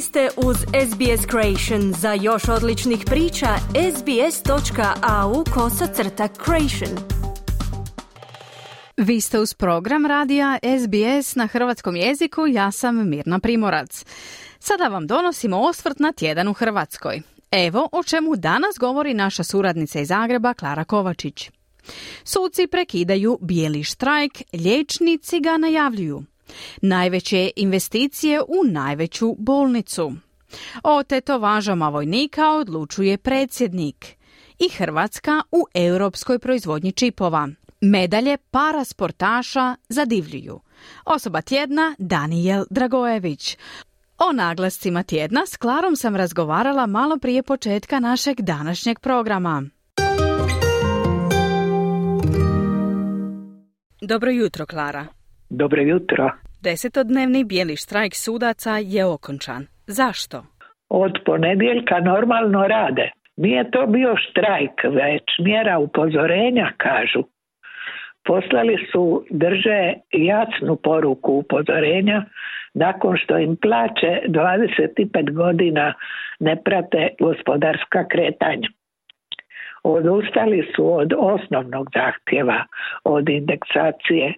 Ste uz SBS Creation. Za još odličnih priča, sbs.au kosacrta creation. Vi ste uz program radija SBS na hrvatskom jeziku, ja sam Mirna Primorac. Sada vam donosimo osvrt na tjedan u Hrvatskoj. Evo o čemu danas govori naša suradnica iz Zagreba, Klara Kovačić. Suci prekidaju bijeli štrajk, liječnici ga najavljuju. Najveće investicije u najveću bolnicu. O tetovažama vojnika odlučuje predsjednik. I Hrvatska u europskoj proizvodnji čipova. Medalje para sportaša zadivljuju. Osoba tjedna Danijel Dragojević. O naglascima tjedna s Klarom sam razgovarala malo prije početka našeg današnjeg programa. Dobro jutro, Klara. Dobro jutro. Desetodnevni bijeli štrajk sudaca je okončan. Zašto? Od ponedjeljka normalno rade. Nije to bio štrajk, već mjera upozorenja, kažu. Poslali su drže jasnu poruku upozorenja nakon što im plaće 25 godina ne prate gospodarska kretanja. Odustali su od osnovnog zahtjeva, od indeksacije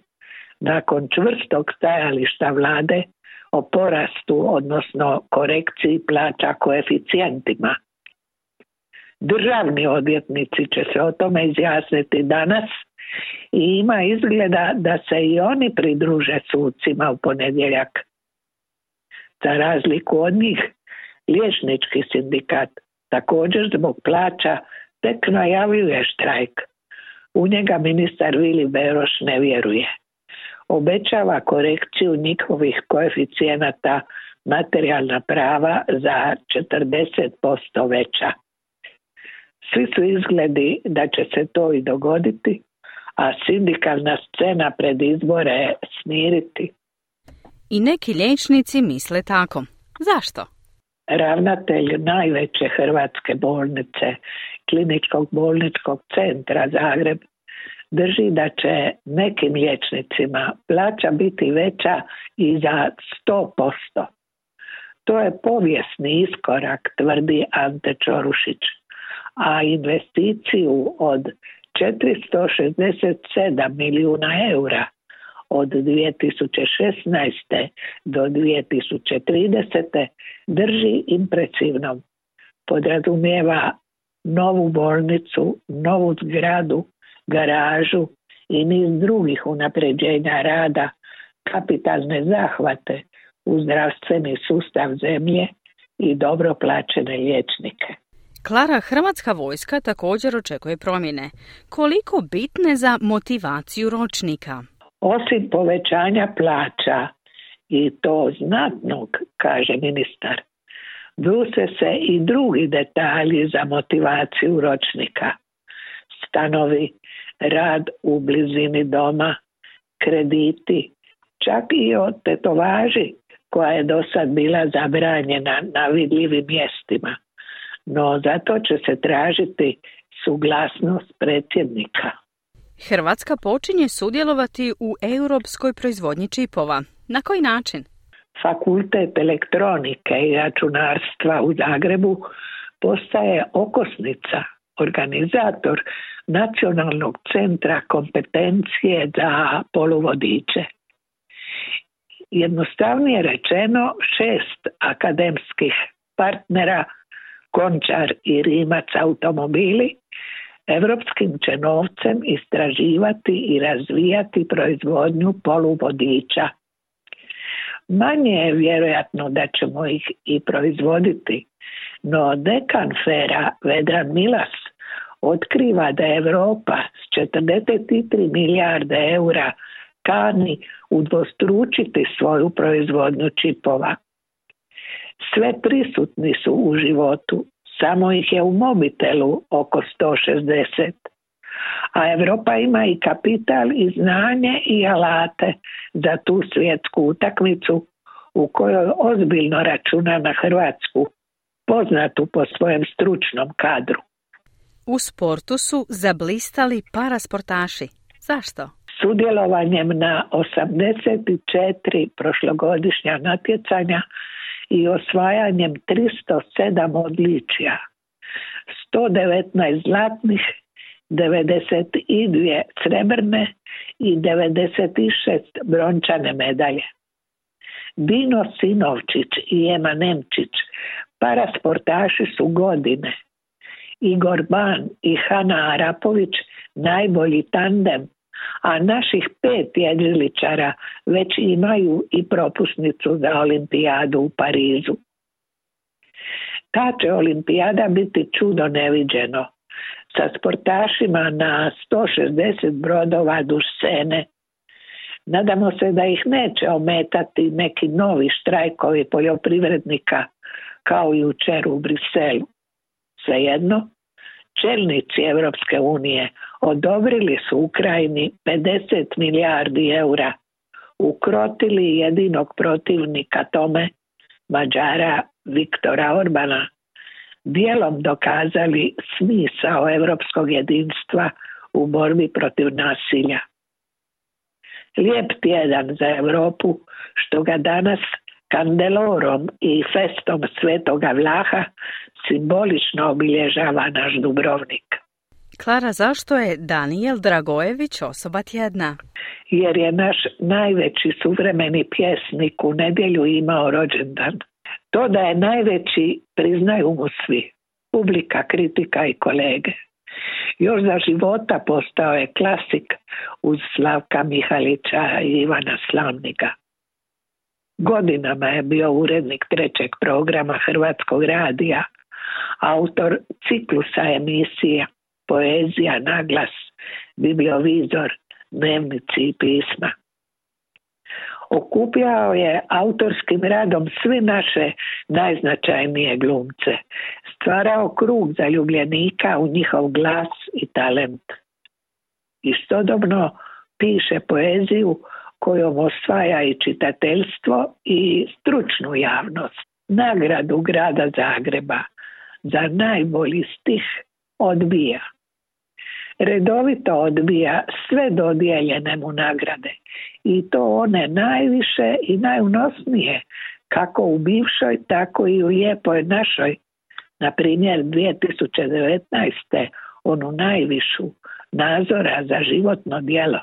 nakon čvrstog stajališta vlade o porastu, odnosno korekciji plaća koeficijentima. Državni odvjetnici će se o tome izjasniti danas i ima izgleda da se i oni pridruže sucima u ponedjeljak. Za razliku od njih, liječnički sindikat također zbog plaća tek najavljuje štrajk. U njega ministar Vili Beroš ne vjeruje obećava korekciju njihovih koeficijenata materijalna prava za 40% veća. Svi su izgledi da će se to i dogoditi, a sindikalna scena pred izbore smiriti. I neki liječnici misle tako. Zašto? Ravnatelj najveće hrvatske bolnice, kliničkog bolničkog centra Zagreb, drži da će nekim liječnicima plaća biti veća i za 100%. To je povijesni iskorak, tvrdi Ante Čorušić. A investiciju od 467 milijuna eura od 2016. do 2030. drži impresivnom. Podrazumijeva novu bolnicu, novu zgradu, garažu i niz drugih unapređenja rada, kapitalne zahvate u zdravstveni sustav zemlje i dobro plaćene liječnike. Klara, Hrvatska vojska također očekuje promjene. Koliko bitne za motivaciju ročnika? Osim povećanja plaća i to znatnog, kaže ministar, bruse se i drugi detalji za motivaciju ročnika. Stanovi, rad u blizini doma, krediti, čak i o tetovaži koja je do sad bila zabranjena na vidljivim mjestima. No zato će se tražiti suglasnost predsjednika. Hrvatska počinje sudjelovati u europskoj proizvodnji čipova. Na koji način? Fakultet elektronike i računarstva u Zagrebu postaje okosnica, organizator nacionalnog centra kompetencije za poluvodiče. Jednostavnije rečeno šest akademskih partnera Končar i Rimac automobili evropskim će novcem istraživati i razvijati proizvodnju poluvodiča. Manje je vjerojatno da ćemo ih i proizvoditi, no dekan Fera Vedran Milas otkriva da Europa s 43 milijarde eura kani udvostručiti svoju proizvodnju čipova. Sve prisutni su u životu, samo ih je u mobitelu oko 160. A Europa ima i kapital i znanje i alate za tu svjetsku utakmicu u kojoj ozbiljno računa na Hrvatsku, poznatu po svojem stručnom kadru. U sportu su zablistali parasportaši. Zašto? Sudjelovanjem na 84 prošlogodišnja natjecanja i osvajanjem 307 odličja, 119 zlatnih, 92 srebrne i 96 brončane medalje. Dino Sinovčić i Ema Nemčić, parasportaši su godine. Igor Ban i Hana Arapović najbolji tandem, a naših pet jedriličara već imaju i propusnicu za olimpijadu u Parizu. Ta će olimpijada biti čudo neviđeno, sa sportašima na 160 brodova duž sene. Nadamo se da ih neće ometati neki novi štrajkovi poljoprivrednika kao jučer u Briselu. Svejedno, čelnici Europske unije odobrili su Ukrajini 50 milijardi eura, ukrotili jedinog protivnika tome, Mađara Viktora Orbana, dijelom dokazali smisao europskog jedinstva u borbi protiv nasilja. Lijep tjedan za Europu što ga danas kandelorom i festom svetoga Vlaha simbolično obilježava naš Dubrovnik. Klara, zašto je Daniel Dragojević osoba tjedna? Jer je naš najveći suvremeni pjesnik u nedjelju imao rođendan. To da je najveći priznaju mu svi, publika, kritika i kolege. Još za života postao je klasik uz Slavka Mihalića i Ivana Slavnika. Godinama je bio urednik trećeg programa Hrvatskog radija, autor ciklusa emisija Poezija, Naglas, Bibliovizor, Dnevnici i pisma okupljao je autorskim radom sve naše najznačajnije glumce. Stvarao krug za ljubljenika u njihov glas i talent. Istodobno piše poeziju kojom osvaja i čitateljstvo i stručnu javnost. Nagradu grada Zagreba za najbolji stih odbija redovito odbija sve dodijeljene mu nagrade i to one najviše i najunosnije kako u bivšoj tako i u lijepoj našoj na primjer 2019. onu najvišu nazora za životno djelo.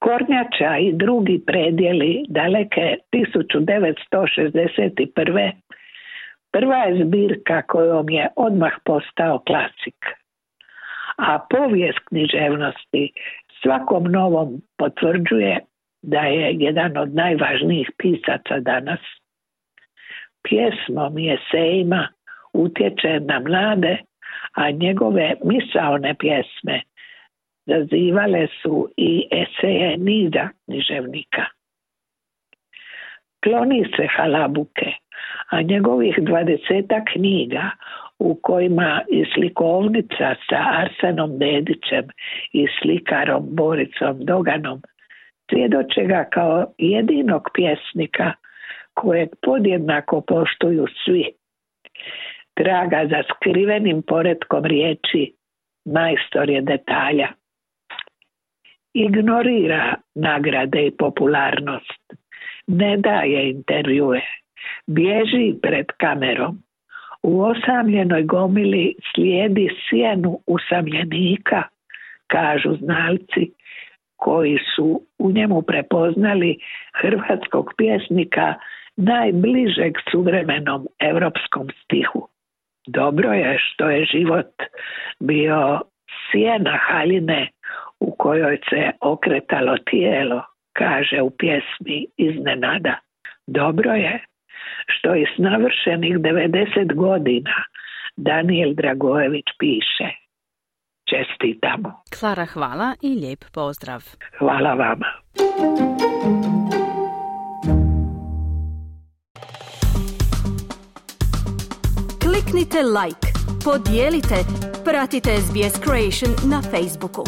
Kornjača i drugi predjeli daleke 1961. Prva je zbirka kojom je odmah postao klasik a povijest književnosti svakom novom potvrđuje da je jedan od najvažnijih pisaca danas. Pjesmom i esejima utječe na mlade, a njegove misaone pjesme zazivale su i eseje niza književnika. Kloni se halabuke, a njegovih dvadeseta knjiga u kojima i slikovnica sa Arsenom Dedićem i slikarom Boricom Doganom svjedoče ga kao jedinog pjesnika kojeg podjednako poštuju svi. Traga za skrivenim poredkom riječi majstor je detalja. Ignorira nagrade i popularnost. Ne daje intervjue. Bježi pred kamerom u osamljenoj gomili slijedi sjenu usamljenika, kažu znalci koji su u njemu prepoznali hrvatskog pjesnika najbližeg suvremenom europskom stihu. Dobro je što je život bio sjena haljine kojoj se okretalo tijelo, kaže u pjesmi iznenada. Dobro je što je s navršenih 90 godina Daniel Dragojević piše. Čestitamo. Klara, hvala i lijep pozdrav. Hvala vama. Kliknite like, podijelite, pratite SBS Creation na Facebooku.